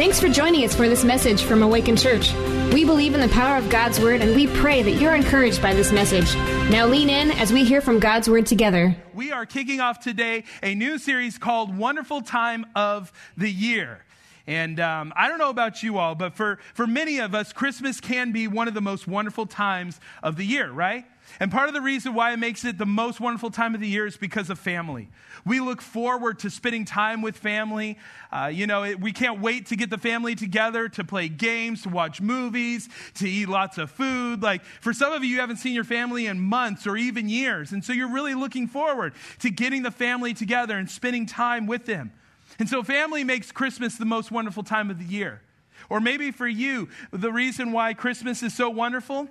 Thanks for joining us for this message from Awakened Church. We believe in the power of God's Word and we pray that you're encouraged by this message. Now lean in as we hear from God's Word together. We are kicking off today a new series called Wonderful Time of the Year. And um, I don't know about you all, but for, for many of us, Christmas can be one of the most wonderful times of the year, right? And part of the reason why it makes it the most wonderful time of the year is because of family. We look forward to spending time with family. Uh, you know, it, we can't wait to get the family together to play games, to watch movies, to eat lots of food. Like, for some of you, you haven't seen your family in months or even years. And so you're really looking forward to getting the family together and spending time with them. And so family makes Christmas the most wonderful time of the year. Or maybe for you, the reason why Christmas is so wonderful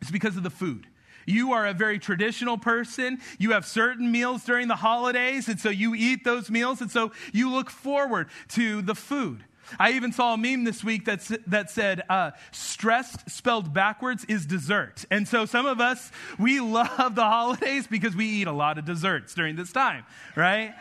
is because of the food. You are a very traditional person. You have certain meals during the holidays, and so you eat those meals, and so you look forward to the food. I even saw a meme this week that, that said, uh, stressed spelled backwards is dessert. And so some of us, we love the holidays because we eat a lot of desserts during this time, right?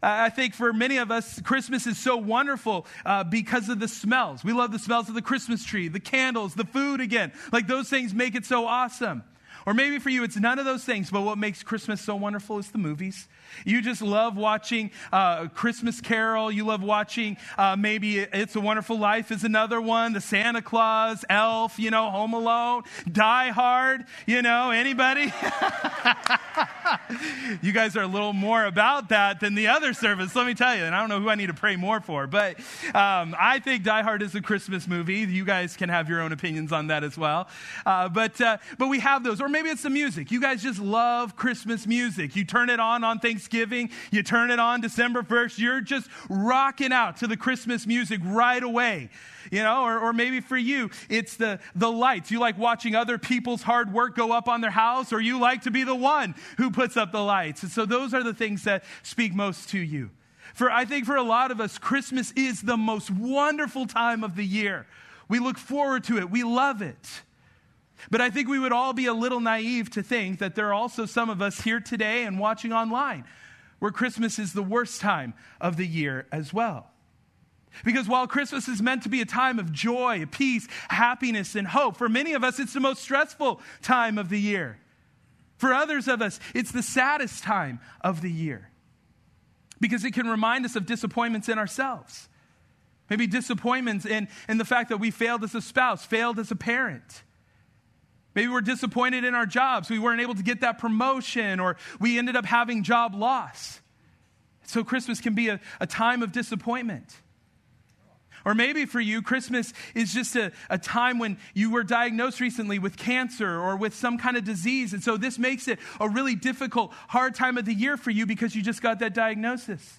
I think for many of us, Christmas is so wonderful uh, because of the smells. We love the smells of the Christmas tree, the candles, the food again. Like those things make it so awesome. Or maybe for you, it's none of those things, but what makes Christmas so wonderful is the movies. You just love watching uh, Christmas Carol. You love watching uh, maybe It's a Wonderful Life is another one. The Santa Claus, Elf, you know, Home Alone, Die Hard, you know, anybody? you guys are a little more about that than the other service, let me tell you. And I don't know who I need to pray more for, but um, I think Die Hard is a Christmas movie. You guys can have your own opinions on that as well. Uh, but, uh, but we have those. Or maybe it's the music. You guys just love Christmas music. You turn it on on Thanksgiving Thanksgiving, you turn it on December 1st, you're just rocking out to the Christmas music right away. You know, or, or maybe for you, it's the, the lights. You like watching other people's hard work go up on their house, or you like to be the one who puts up the lights. And so those are the things that speak most to you. For I think for a lot of us, Christmas is the most wonderful time of the year. We look forward to it. We love it. But I think we would all be a little naive to think that there are also some of us here today and watching online where Christmas is the worst time of the year as well. Because while Christmas is meant to be a time of joy, peace, happiness, and hope, for many of us, it's the most stressful time of the year. For others of us, it's the saddest time of the year. Because it can remind us of disappointments in ourselves. Maybe disappointments in, in the fact that we failed as a spouse, failed as a parent Maybe we're disappointed in our jobs. We weren't able to get that promotion, or we ended up having job loss. So, Christmas can be a, a time of disappointment. Or maybe for you, Christmas is just a, a time when you were diagnosed recently with cancer or with some kind of disease. And so this makes it a really difficult, hard time of the year for you because you just got that diagnosis.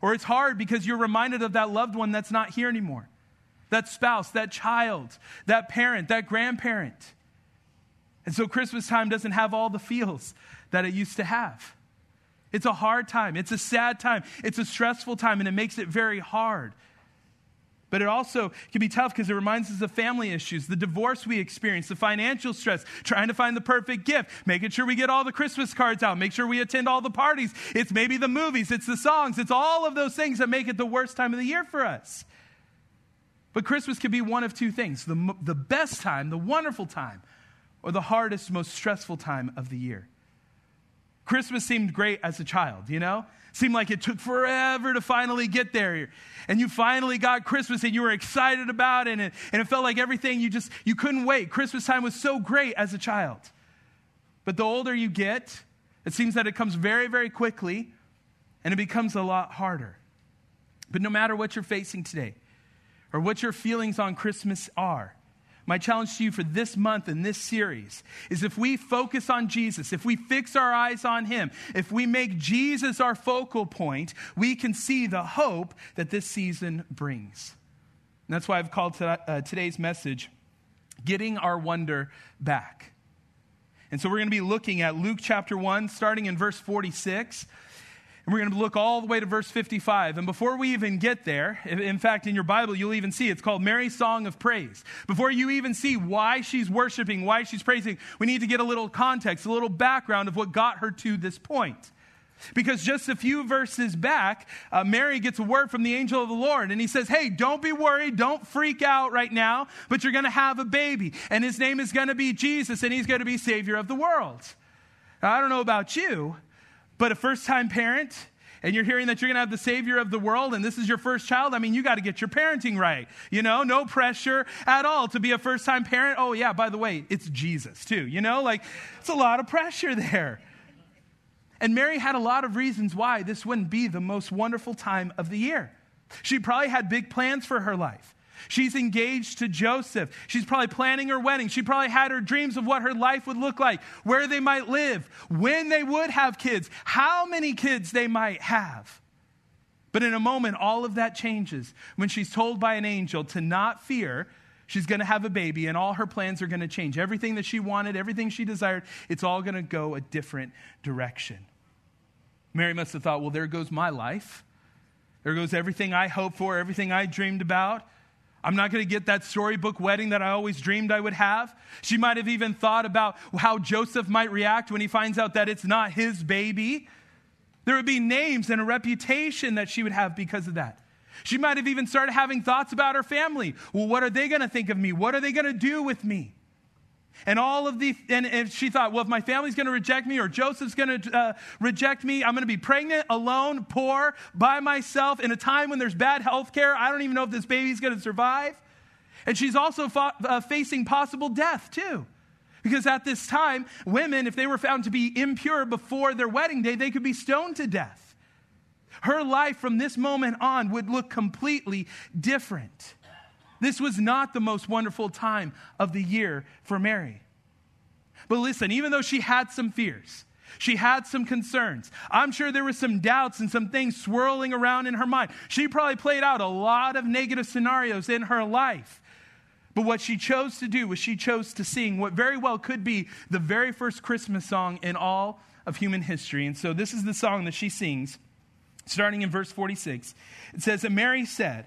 Or it's hard because you're reminded of that loved one that's not here anymore that spouse, that child, that parent, that grandparent. And so Christmas time doesn't have all the feels that it used to have. It's a hard time. It's a sad time. It's a stressful time, and it makes it very hard. But it also can be tough because it reminds us of family issues, the divorce we experience, the financial stress, trying to find the perfect gift, making sure we get all the Christmas cards out, make sure we attend all the parties. It's maybe the movies, it's the songs, it's all of those things that make it the worst time of the year for us. But Christmas can be one of two things the, the best time, the wonderful time, or the hardest, most stressful time of the year. Christmas seemed great as a child, you know? Seemed like it took forever to finally get there. And you finally got Christmas and you were excited about it and, it felt like everything you just you couldn't wait. Christmas time was so great as a child. But the older you get, it seems that it comes very very quickly and it becomes a lot harder. But no matter what you're facing today or what your feelings on Christmas are, my challenge to you for this month and this series is if we focus on Jesus, if we fix our eyes on Him, if we make Jesus our focal point, we can see the hope that this season brings. And that's why I've called uh, today's message, Getting Our Wonder Back. And so we're going to be looking at Luke chapter 1, starting in verse 46. And we're going to look all the way to verse 55. And before we even get there, in fact, in your Bible, you'll even see it's called Mary's Song of Praise. Before you even see why she's worshiping, why she's praising, we need to get a little context, a little background of what got her to this point. Because just a few verses back, uh, Mary gets a word from the angel of the Lord, and he says, Hey, don't be worried, don't freak out right now, but you're going to have a baby, and his name is going to be Jesus, and he's going to be Savior of the world. Now, I don't know about you, but a first time parent, and you're hearing that you're going to have the Savior of the world, and this is your first child, I mean, you got to get your parenting right. You know, no pressure at all to be a first time parent. Oh, yeah, by the way, it's Jesus, too. You know, like, it's a lot of pressure there. And Mary had a lot of reasons why this wouldn't be the most wonderful time of the year. She probably had big plans for her life. She's engaged to Joseph. She's probably planning her wedding. She probably had her dreams of what her life would look like, where they might live, when they would have kids, how many kids they might have. But in a moment, all of that changes when she's told by an angel to not fear. She's going to have a baby, and all her plans are going to change. Everything that she wanted, everything she desired, it's all going to go a different direction. Mary must have thought, well, there goes my life. There goes everything I hoped for, everything I dreamed about. I'm not going to get that storybook wedding that I always dreamed I would have. She might have even thought about how Joseph might react when he finds out that it's not his baby. There would be names and a reputation that she would have because of that. She might have even started having thoughts about her family. Well, what are they going to think of me? What are they going to do with me? And all of the, and she thought, well, if my family's going to reject me or Joseph's going to uh, reject me, I'm going to be pregnant, alone, poor, by myself in a time when there's bad health care. I don't even know if this baby's going to survive. And she's also fought, uh, facing possible death, too. Because at this time, women, if they were found to be impure before their wedding day, they could be stoned to death. Her life from this moment on would look completely different. This was not the most wonderful time of the year for Mary. But listen, even though she had some fears, she had some concerns. I'm sure there were some doubts and some things swirling around in her mind. She probably played out a lot of negative scenarios in her life. But what she chose to do was she chose to sing what very well could be the very first Christmas song in all of human history. And so this is the song that she sings, starting in verse 46. It says, And Mary said,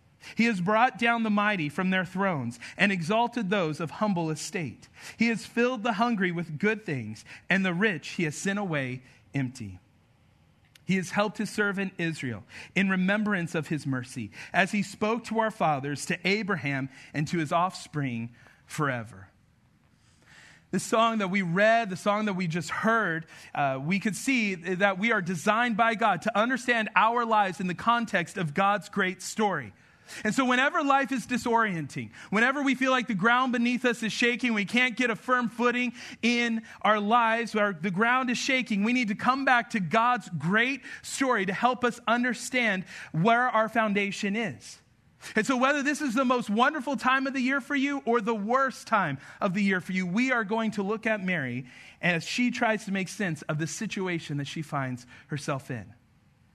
He has brought down the mighty from their thrones and exalted those of humble estate. He has filled the hungry with good things, and the rich he has sent away empty. He has helped his servant Israel in remembrance of his mercy, as he spoke to our fathers, to Abraham, and to his offspring forever. The song that we read, the song that we just heard, uh, we could see that we are designed by God to understand our lives in the context of God's great story. And so, whenever life is disorienting, whenever we feel like the ground beneath us is shaking, we can't get a firm footing in our lives, or the ground is shaking, we need to come back to God's great story to help us understand where our foundation is. And so, whether this is the most wonderful time of the year for you or the worst time of the year for you, we are going to look at Mary as she tries to make sense of the situation that she finds herself in.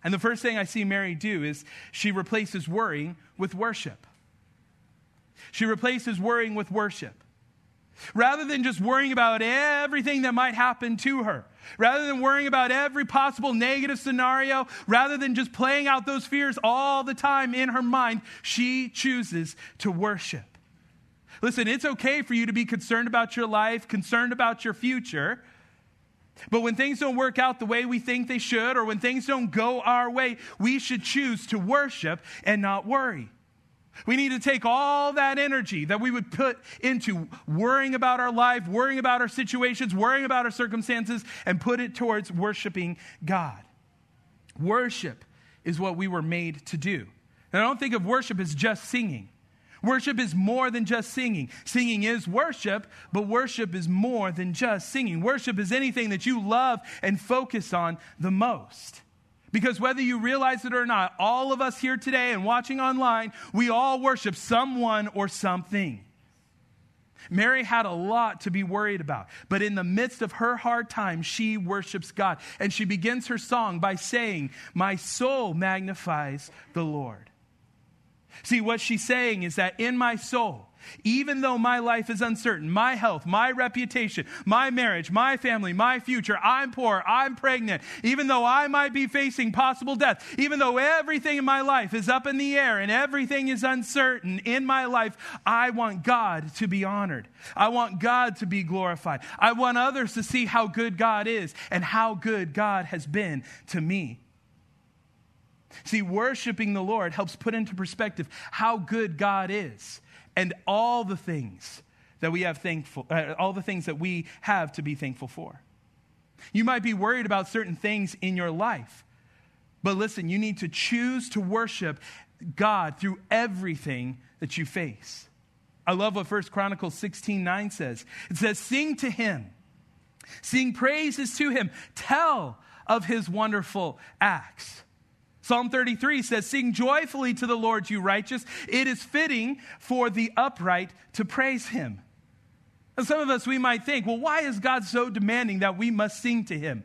And the first thing I see Mary do is she replaces worrying with worship. She replaces worrying with worship. Rather than just worrying about everything that might happen to her, rather than worrying about every possible negative scenario, rather than just playing out those fears all the time in her mind, she chooses to worship. Listen, it's okay for you to be concerned about your life, concerned about your future, but when things don't work out the way we think they should, or when things don't go our way, we should choose to worship and not worry. We need to take all that energy that we would put into worrying about our life, worrying about our situations, worrying about our circumstances, and put it towards worshiping God. Worship is what we were made to do. And I don't think of worship as just singing. Worship is more than just singing. Singing is worship, but worship is more than just singing. Worship is anything that you love and focus on the most. Because whether you realize it or not, all of us here today and watching online, we all worship someone or something. Mary had a lot to be worried about, but in the midst of her hard time, she worships God. And she begins her song by saying, My soul magnifies the Lord. See, what she's saying is that in my soul, even though my life is uncertain, my health, my reputation, my marriage, my family, my future, I'm poor, I'm pregnant, even though I might be facing possible death, even though everything in my life is up in the air and everything is uncertain in my life, I want God to be honored. I want God to be glorified. I want others to see how good God is and how good God has been to me. See, worshiping the Lord helps put into perspective how good God is and all the things that we have thankful, uh, all the things that we have to be thankful for. You might be worried about certain things in your life, but listen, you need to choose to worship God through everything that you face. I love what 1 Chronicles 16 9 says. It says, Sing to him, sing praises to him, tell of his wonderful acts. Psalm 33 says, Sing joyfully to the Lord, you righteous. It is fitting for the upright to praise him. And some of us, we might think, well, why is God so demanding that we must sing to him?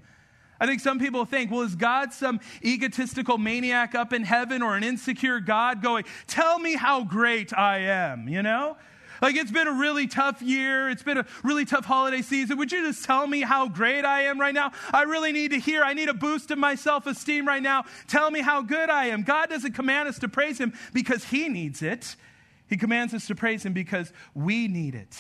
I think some people think, well, is God some egotistical maniac up in heaven or an insecure God going, tell me how great I am, you know? Like, it's been a really tough year. It's been a really tough holiday season. Would you just tell me how great I am right now? I really need to hear. I need a boost in my self esteem right now. Tell me how good I am. God doesn't command us to praise Him because He needs it, He commands us to praise Him because we need it.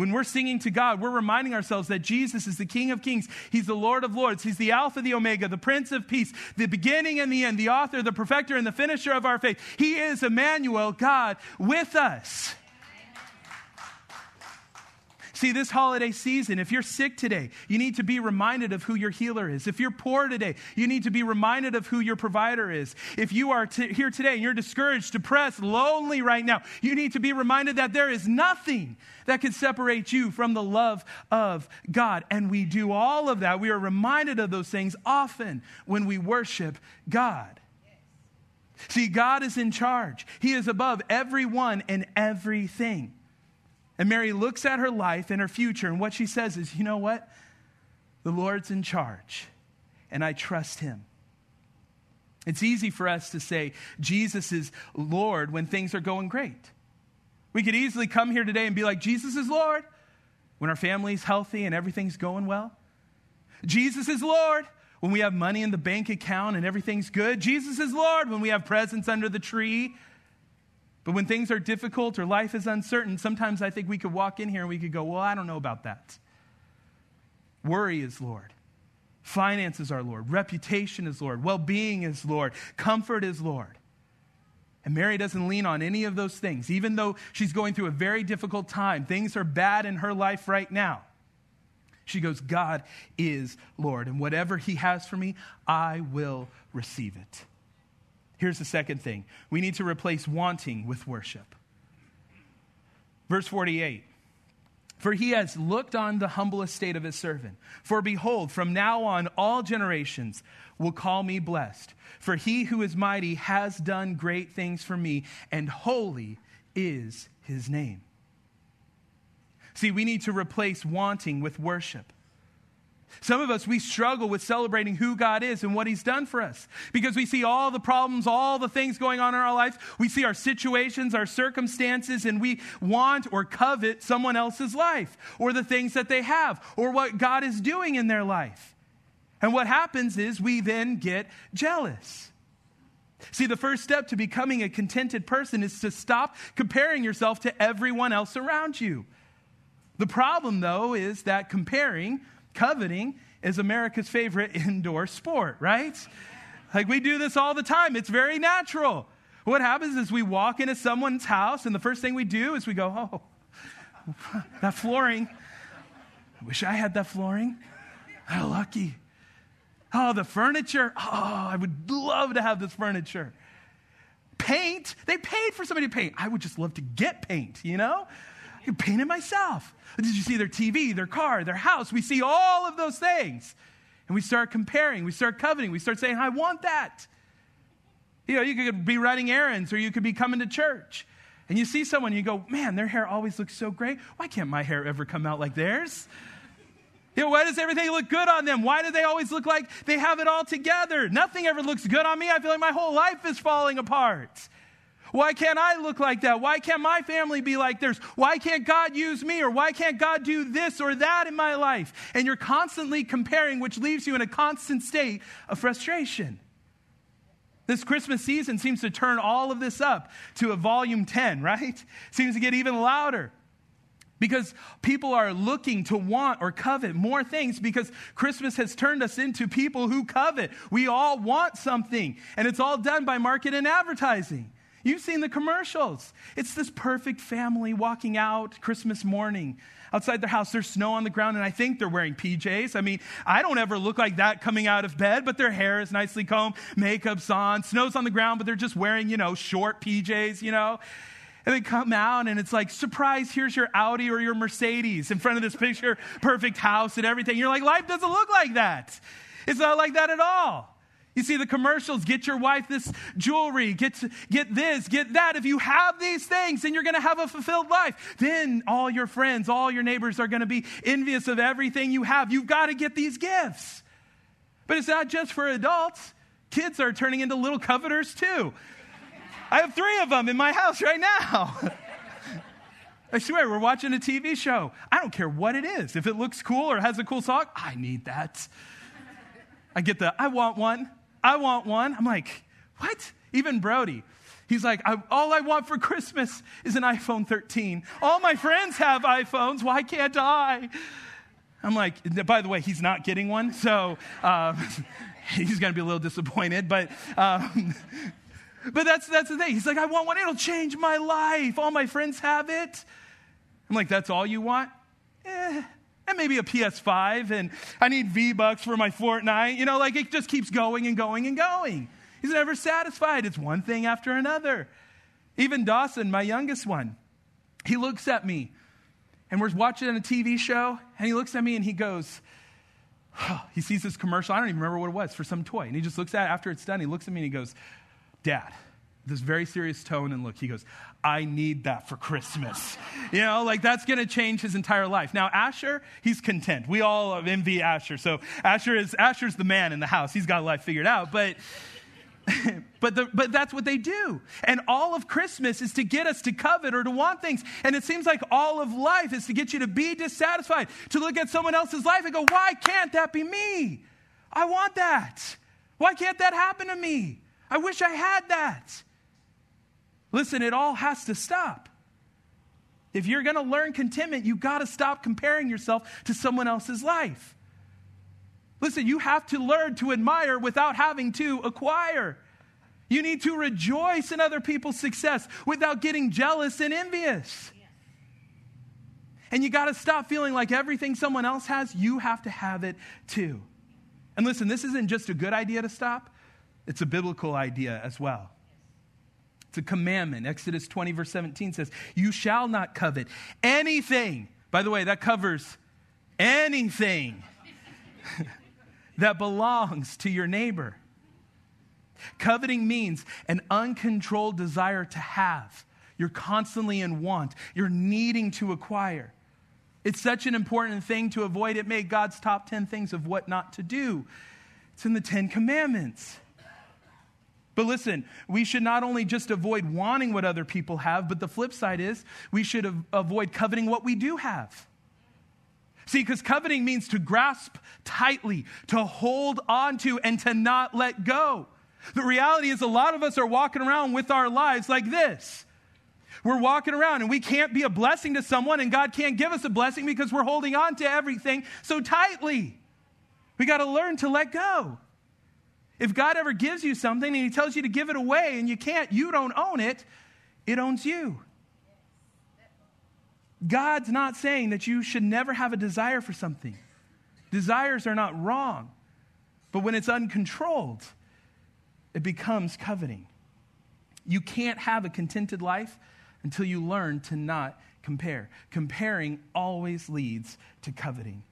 When we're singing to God, we're reminding ourselves that Jesus is the King of Kings. He's the Lord of Lords. He's the Alpha, the Omega, the Prince of Peace, the beginning and the end, the author, the perfecter, and the finisher of our faith. He is Emmanuel, God with us. See, this holiday season, if you're sick today, you need to be reminded of who your healer is. If you're poor today, you need to be reminded of who your provider is. If you are t- here today and you're discouraged, depressed, lonely right now, you need to be reminded that there is nothing that can separate you from the love of God. And we do all of that. We are reminded of those things often when we worship God. See, God is in charge, He is above everyone and everything. And Mary looks at her life and her future, and what she says is, you know what? The Lord's in charge, and I trust him. It's easy for us to say Jesus is Lord when things are going great. We could easily come here today and be like, Jesus is Lord when our family's healthy and everything's going well. Jesus is Lord when we have money in the bank account and everything's good. Jesus is Lord when we have presents under the tree but when things are difficult or life is uncertain, sometimes I think we could walk in here and we could go, Well, I don't know about that. Worry is Lord. Finances are Lord. Reputation is Lord. Well being is Lord. Comfort is Lord. And Mary doesn't lean on any of those things, even though she's going through a very difficult time. Things are bad in her life right now. She goes, God is Lord, and whatever He has for me, I will receive it. Here's the second thing we need to replace wanting with worship. Verse 48 For he has looked on the humble estate of his servant. For behold, from now on all generations will call me blessed. For he who is mighty has done great things for me, and holy is his name. See, we need to replace wanting with worship. Some of us, we struggle with celebrating who God is and what He's done for us because we see all the problems, all the things going on in our lives. We see our situations, our circumstances, and we want or covet someone else's life or the things that they have or what God is doing in their life. And what happens is we then get jealous. See, the first step to becoming a contented person is to stop comparing yourself to everyone else around you. The problem, though, is that comparing Coveting is America's favorite indoor sport, right? Like we do this all the time. It's very natural. What happens is we walk into someone's house, and the first thing we do is we go, Oh, that flooring. I wish I had that flooring. How lucky. Oh, the furniture. Oh, I would love to have this furniture. Paint. They paid for somebody to paint. I would just love to get paint, you know? I can paint myself. Did you see their TV, their car, their house? We see all of those things. And we start comparing, we start coveting, we start saying, I want that. You know, you could be running errands or you could be coming to church. And you see someone, and you go, man, their hair always looks so great. Why can't my hair ever come out like theirs? You know, why does everything look good on them? Why do they always look like they have it all together? Nothing ever looks good on me. I feel like my whole life is falling apart. Why can't I look like that? Why can't my family be like theirs? Why can't God use me? Or why can't God do this or that in my life? And you're constantly comparing, which leaves you in a constant state of frustration. This Christmas season seems to turn all of this up to a volume 10, right? Seems to get even louder because people are looking to want or covet more things because Christmas has turned us into people who covet. We all want something, and it's all done by market and advertising. You've seen the commercials. It's this perfect family walking out Christmas morning outside their house. There's snow on the ground, and I think they're wearing PJs. I mean, I don't ever look like that coming out of bed, but their hair is nicely combed, makeup's on, snow's on the ground, but they're just wearing, you know, short PJs, you know. And they come out, and it's like, surprise, here's your Audi or your Mercedes in front of this picture perfect house and everything. You're like, life doesn't look like that. It's not like that at all. You see the commercials, get your wife this jewelry, get, get this, get that. If you have these things, then you're going to have a fulfilled life. Then all your friends, all your neighbors are going to be envious of everything you have. You've got to get these gifts. But it's not just for adults, kids are turning into little coveters too. I have three of them in my house right now. I swear, we're watching a TV show. I don't care what it is. If it looks cool or has a cool song, I need that. I get the, I want one. I want one. I'm like, what? Even Brody. He's like, I, all I want for Christmas is an iPhone 13. All my friends have iPhones. Why can't I? I'm like, by the way, he's not getting one, so um, he's going to be a little disappointed. But, um, but that's, that's the thing. He's like, I want one. It'll change my life. All my friends have it. I'm like, that's all you want? Eh, and maybe a PS5, and I need V Bucks for my Fortnite. You know, like it just keeps going and going and going. He's never satisfied. It's one thing after another. Even Dawson, my youngest one, he looks at me, and we're watching a TV show, and he looks at me and he goes, oh, he sees this commercial. I don't even remember what it was for some toy. And he just looks at it after it's done. He looks at me and he goes, Dad, this very serious tone and look. He goes, I need that for Christmas. You know, like that's going to change his entire life. Now, Asher, he's content. We all envy Asher. So Asher is, Asher's the man in the house. He's got life figured out. But, but, the, but that's what they do. And all of Christmas is to get us to covet or to want things. And it seems like all of life is to get you to be dissatisfied, to look at someone else's life and go, why can't that be me? I want that. Why can't that happen to me? I wish I had that. Listen, it all has to stop. If you're going to learn contentment, you've got to stop comparing yourself to someone else's life. Listen, you have to learn to admire without having to acquire. You need to rejoice in other people's success without getting jealous and envious. And you got to stop feeling like everything someone else has, you have to have it too. And listen, this isn't just a good idea to stop, it's a biblical idea as well. It's a commandment. Exodus 20, verse 17 says, You shall not covet anything. By the way, that covers anything that belongs to your neighbor. Coveting means an uncontrolled desire to have. You're constantly in want, you're needing to acquire. It's such an important thing to avoid. It made God's top 10 things of what not to do. It's in the 10 commandments. But listen, we should not only just avoid wanting what other people have, but the flip side is we should avoid coveting what we do have. See, because coveting means to grasp tightly, to hold on to, and to not let go. The reality is, a lot of us are walking around with our lives like this. We're walking around and we can't be a blessing to someone, and God can't give us a blessing because we're holding on to everything so tightly. We got to learn to let go. If God ever gives you something and He tells you to give it away and you can't, you don't own it, it owns you. God's not saying that you should never have a desire for something. Desires are not wrong, but when it's uncontrolled, it becomes coveting. You can't have a contented life until you learn to not compare. Comparing always leads to coveting.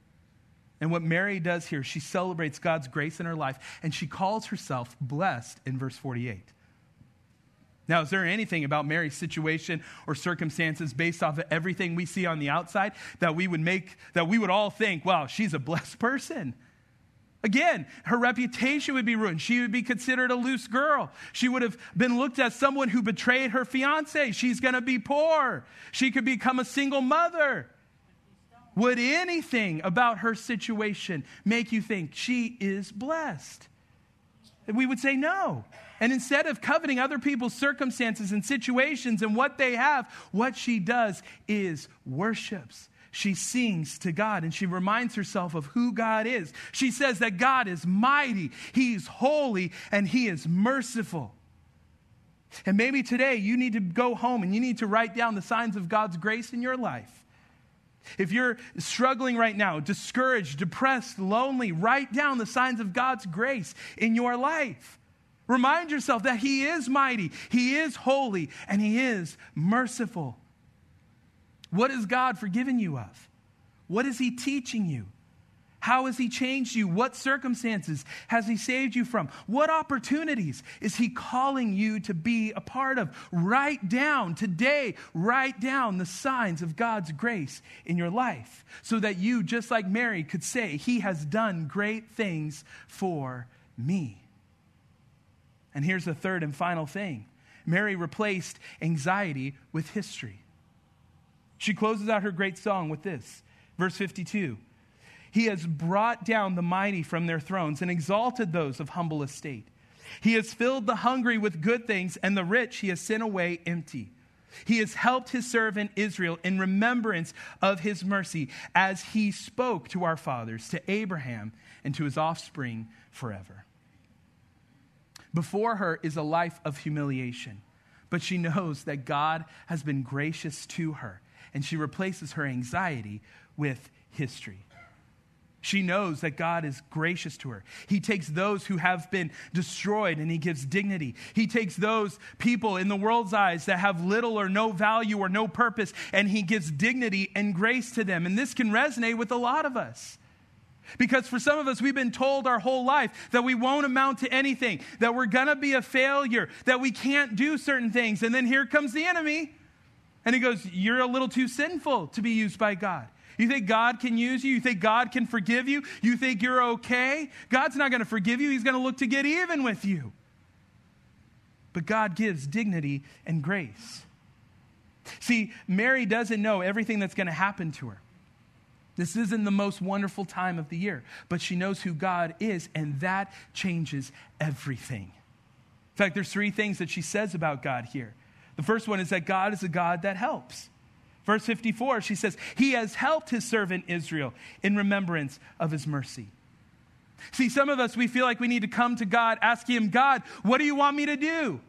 And what Mary does here, she celebrates God's grace in her life and she calls herself blessed in verse 48. Now, is there anything about Mary's situation or circumstances based off of everything we see on the outside that we would make, that we would all think, wow, she's a blessed person? Again, her reputation would be ruined. She would be considered a loose girl. She would have been looked at as someone who betrayed her fiance. She's going to be poor. She could become a single mother. Would anything about her situation make you think she is blessed? We would say no. And instead of coveting other people's circumstances and situations and what they have, what she does is worships. She sings to God and she reminds herself of who God is. She says that God is mighty, He's holy, and He is merciful. And maybe today you need to go home and you need to write down the signs of God's grace in your life. If you're struggling right now, discouraged, depressed, lonely, write down the signs of God's grace in your life. Remind yourself that He is mighty, He is holy, and He is merciful. What has God forgiven you of? What is He teaching you? How has He changed you? What circumstances has He saved you from? What opportunities is He calling you to be a part of? Write down today, write down the signs of God's grace in your life so that you, just like Mary, could say, He has done great things for me. And here's the third and final thing Mary replaced anxiety with history. She closes out her great song with this verse 52. He has brought down the mighty from their thrones and exalted those of humble estate. He has filled the hungry with good things, and the rich he has sent away empty. He has helped his servant Israel in remembrance of his mercy, as he spoke to our fathers, to Abraham, and to his offspring forever. Before her is a life of humiliation, but she knows that God has been gracious to her, and she replaces her anxiety with history. She knows that God is gracious to her. He takes those who have been destroyed and he gives dignity. He takes those people in the world's eyes that have little or no value or no purpose and he gives dignity and grace to them. And this can resonate with a lot of us. Because for some of us, we've been told our whole life that we won't amount to anything, that we're going to be a failure, that we can't do certain things. And then here comes the enemy. And he goes, You're a little too sinful to be used by God. You think God can use you? You think God can forgive you? You think you're okay? God's not going to forgive you. He's going to look to get even with you. But God gives dignity and grace. See, Mary doesn't know everything that's going to happen to her. This isn't the most wonderful time of the year, but she knows who God is, and that changes everything. In fact, there's three things that she says about God here. The first one is that God is a God that helps. Verse 54, she says, He has helped His servant Israel in remembrance of His mercy. See, some of us, we feel like we need to come to God, asking Him, God, what do you want me to do?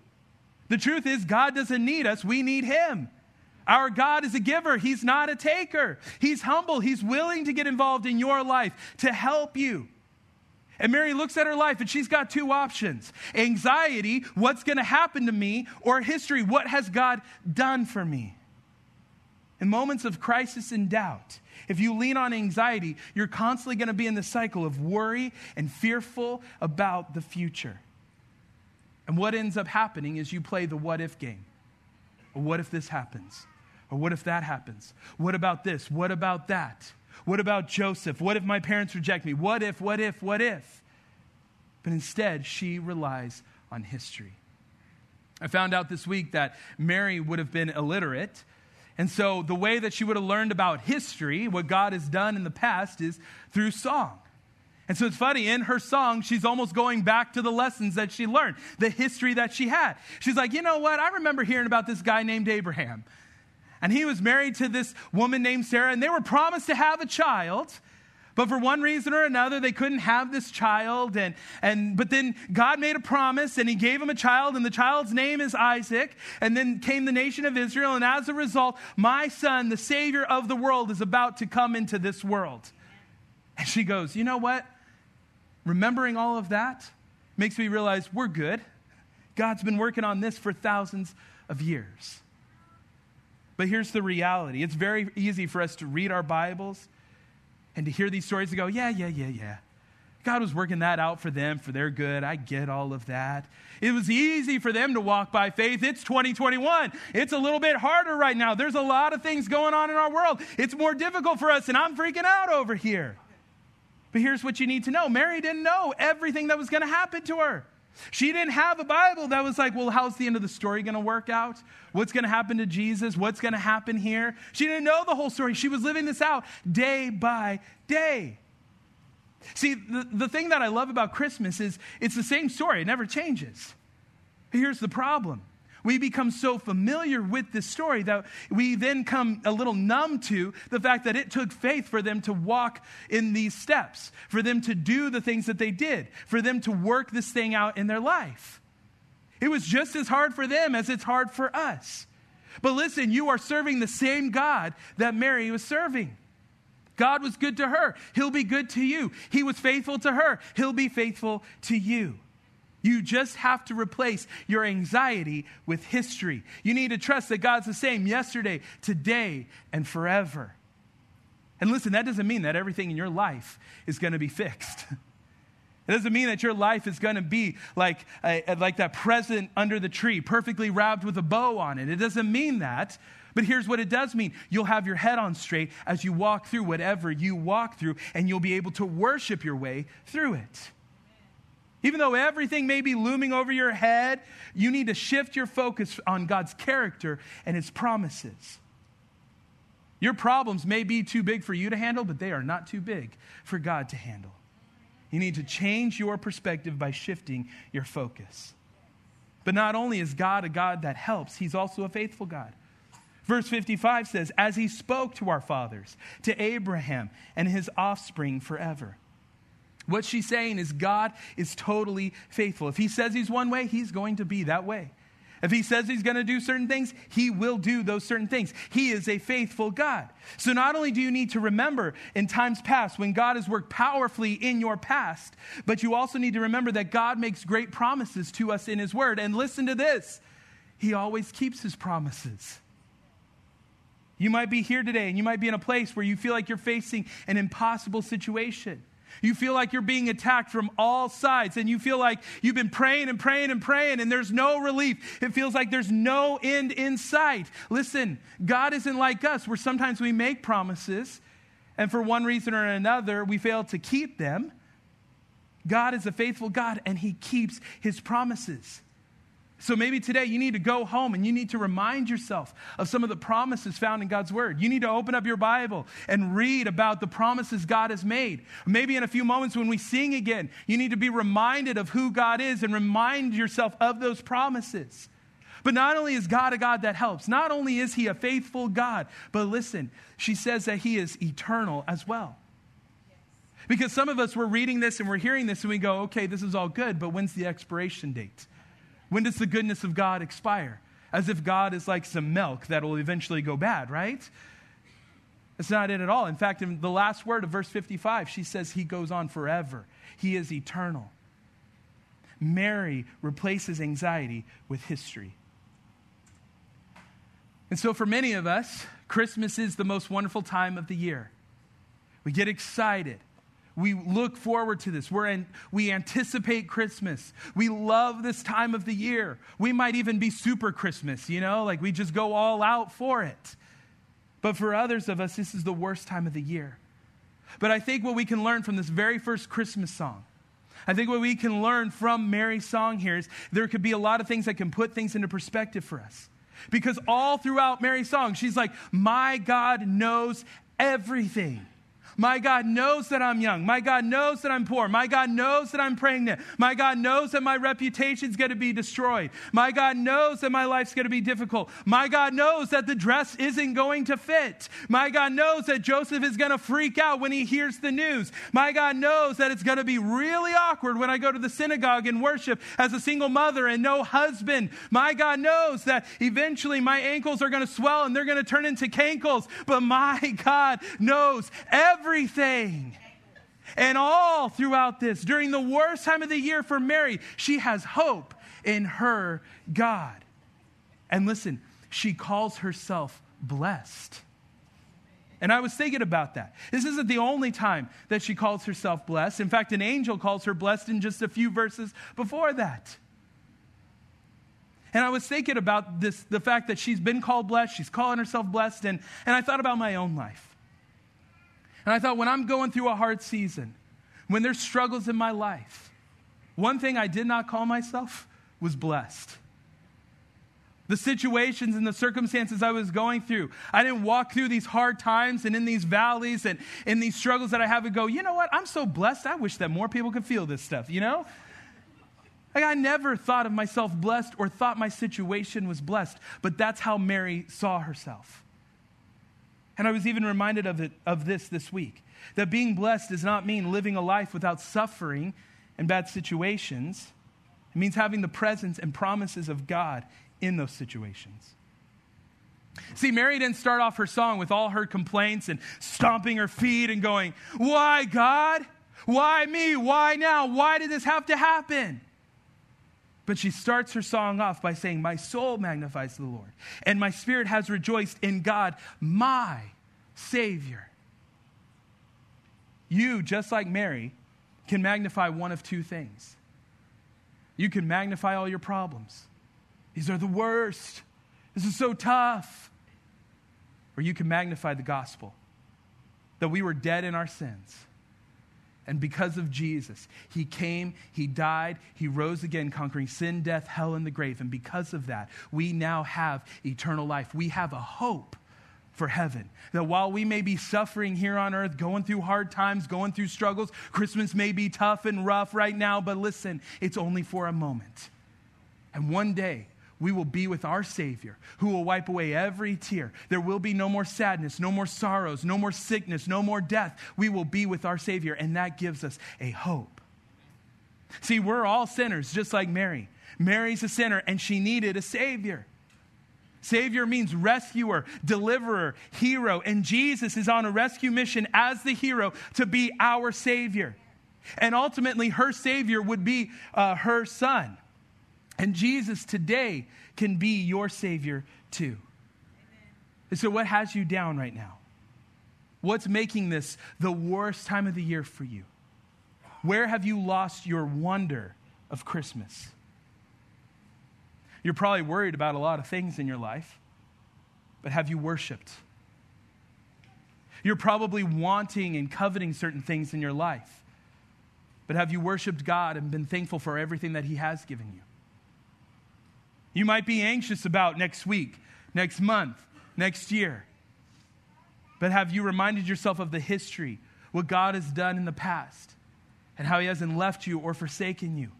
The truth is, God doesn't need us, we need Him. Our God is a giver, He's not a taker. He's humble, He's willing to get involved in your life to help you. And Mary looks at her life and she's got two options anxiety, what's going to happen to me, or history, what has God done for me? In moments of crisis and doubt, if you lean on anxiety, you're constantly going to be in the cycle of worry and fearful about the future. And what ends up happening is you play the what if game. Or what if this happens? Or what if that happens? What about this? What about that? What about Joseph? What if my parents reject me? What if, what if, what if? But instead, she relies on history. I found out this week that Mary would have been illiterate. And so the way that she would have learned about history, what God has done in the past, is through song. And so it's funny, in her song, she's almost going back to the lessons that she learned, the history that she had. She's like, you know what? I remember hearing about this guy named Abraham. And he was married to this woman named Sarah, and they were promised to have a child. But for one reason or another, they couldn't have this child. And, and, but then God made a promise and he gave him a child, and the child's name is Isaac. And then came the nation of Israel. And as a result, my son, the Savior of the world, is about to come into this world. And she goes, You know what? Remembering all of that makes me realize we're good. God's been working on this for thousands of years. But here's the reality it's very easy for us to read our Bibles and to hear these stories and go, yeah, yeah, yeah, yeah. God was working that out for them for their good. I get all of that. It was easy for them to walk by faith. It's 2021. It's a little bit harder right now. There's a lot of things going on in our world. It's more difficult for us, and I'm freaking out over here. But here's what you need to know Mary didn't know everything that was going to happen to her. She didn't have a Bible that was like, well, how's the end of the story going to work out? What's going to happen to Jesus? What's going to happen here? She didn't know the whole story. She was living this out day by day. See, the, the thing that I love about Christmas is it's the same story, it never changes. Here's the problem we become so familiar with this story that we then come a little numb to the fact that it took faith for them to walk in these steps, for them to do the things that they did, for them to work this thing out in their life. It was just as hard for them as it's hard for us. But listen, you are serving the same God that Mary was serving. God was good to her. He'll be good to you. He was faithful to her. He'll be faithful to you. You just have to replace your anxiety with history. You need to trust that God's the same yesterday, today, and forever. And listen, that doesn't mean that everything in your life is going to be fixed. It doesn't mean that your life is going to be like, uh, like that present under the tree, perfectly wrapped with a bow on it. It doesn't mean that. But here's what it does mean you'll have your head on straight as you walk through whatever you walk through, and you'll be able to worship your way through it. Even though everything may be looming over your head, you need to shift your focus on God's character and His promises. Your problems may be too big for you to handle, but they are not too big for God to handle. You need to change your perspective by shifting your focus. But not only is God a God that helps, He's also a faithful God. Verse 55 says, As He spoke to our fathers, to Abraham and his offspring forever. What she's saying is God is totally faithful. If he says he's one way, he's going to be that way. If he says he's going to do certain things, he will do those certain things. He is a faithful God. So not only do you need to remember in times past when God has worked powerfully in your past, but you also need to remember that God makes great promises to us in his word. And listen to this. He always keeps his promises. You might be here today and you might be in a place where you feel like you're facing an impossible situation. You feel like you're being attacked from all sides, and you feel like you've been praying and praying and praying, and there's no relief. It feels like there's no end in sight. Listen, God isn't like us, where sometimes we make promises, and for one reason or another, we fail to keep them. God is a faithful God, and He keeps His promises. So maybe today you need to go home and you need to remind yourself of some of the promises found in God's Word. You need to open up your Bible and read about the promises God has made. Maybe in a few moments when we sing again, you need to be reminded of who God is and remind yourself of those promises. But not only is God a God that helps, not only is He a faithful God, but listen, she says that He is eternal as well. Because some of us, we're reading this and we're hearing this and we go, okay, this is all good, but when's the expiration date? When does the goodness of God expire? As if God is like some milk that will eventually go bad, right? That's not it at all. In fact, in the last word of verse 55, she says, He goes on forever. He is eternal. Mary replaces anxiety with history. And so, for many of us, Christmas is the most wonderful time of the year. We get excited. We look forward to this. We're in, we anticipate Christmas. We love this time of the year. We might even be super Christmas, you know, like we just go all out for it. But for others of us, this is the worst time of the year. But I think what we can learn from this very first Christmas song, I think what we can learn from Mary's song here is there could be a lot of things that can put things into perspective for us. Because all throughout Mary's song, she's like, My God knows everything. My God knows that I'm young. My God knows that I'm poor. My God knows that I'm pregnant. My God knows that my reputation's going to be destroyed. My God knows that my life's going to be difficult. My God knows that the dress isn't going to fit. My God knows that Joseph is going to freak out when he hears the news. My God knows that it's going to be really awkward when I go to the synagogue and worship as a single mother and no husband. My God knows that eventually my ankles are going to swell and they're going to turn into cankles. But my God knows everything everything. And all throughout this, during the worst time of the year for Mary, she has hope in her God. And listen, she calls herself blessed. And I was thinking about that. This isn't the only time that she calls herself blessed. In fact, an angel calls her blessed in just a few verses before that. And I was thinking about this, the fact that she's been called blessed, she's calling herself blessed, and, and I thought about my own life. And I thought, when I'm going through a hard season, when there's struggles in my life, one thing I did not call myself was blessed. The situations and the circumstances I was going through, I didn't walk through these hard times and in these valleys and in these struggles that I have and go, you know what? I'm so blessed. I wish that more people could feel this stuff, you know? Like I never thought of myself blessed or thought my situation was blessed, but that's how Mary saw herself. And I was even reminded of, it, of this this week that being blessed does not mean living a life without suffering and bad situations. It means having the presence and promises of God in those situations. See, Mary didn't start off her song with all her complaints and stomping her feet and going, Why, God? Why me? Why now? Why did this have to happen? But she starts her song off by saying, My soul magnifies the Lord, and my spirit has rejoiced in God, my Savior. You, just like Mary, can magnify one of two things. You can magnify all your problems. These are the worst. This is so tough. Or you can magnify the gospel that we were dead in our sins and because of Jesus, he came, he died, he rose again, conquering sin, death, hell, and the grave. And because of that, we now have eternal life. We have a hope for heaven. That while we may be suffering here on earth, going through hard times, going through struggles, Christmas may be tough and rough right now, but listen, it's only for a moment. And one day, we will be with our Savior who will wipe away every tear. There will be no more sadness, no more sorrows, no more sickness, no more death. We will be with our Savior, and that gives us a hope. See, we're all sinners, just like Mary. Mary's a sinner, and she needed a Savior. Savior means rescuer, deliverer, hero, and Jesus is on a rescue mission as the hero to be our Savior. And ultimately, her Savior would be uh, her son. And Jesus today can be your Savior too. And so, what has you down right now? What's making this the worst time of the year for you? Where have you lost your wonder of Christmas? You're probably worried about a lot of things in your life, but have you worshiped? You're probably wanting and coveting certain things in your life, but have you worshiped God and been thankful for everything that He has given you? You might be anxious about next week, next month, next year. But have you reminded yourself of the history, what God has done in the past, and how He hasn't left you or forsaken you?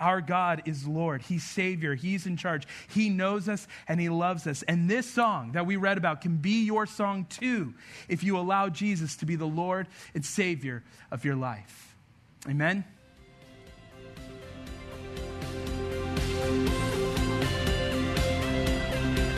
Our God is Lord. He's Savior. He's in charge. He knows us and He loves us. And this song that we read about can be your song too if you allow Jesus to be the Lord and Savior of your life. Amen.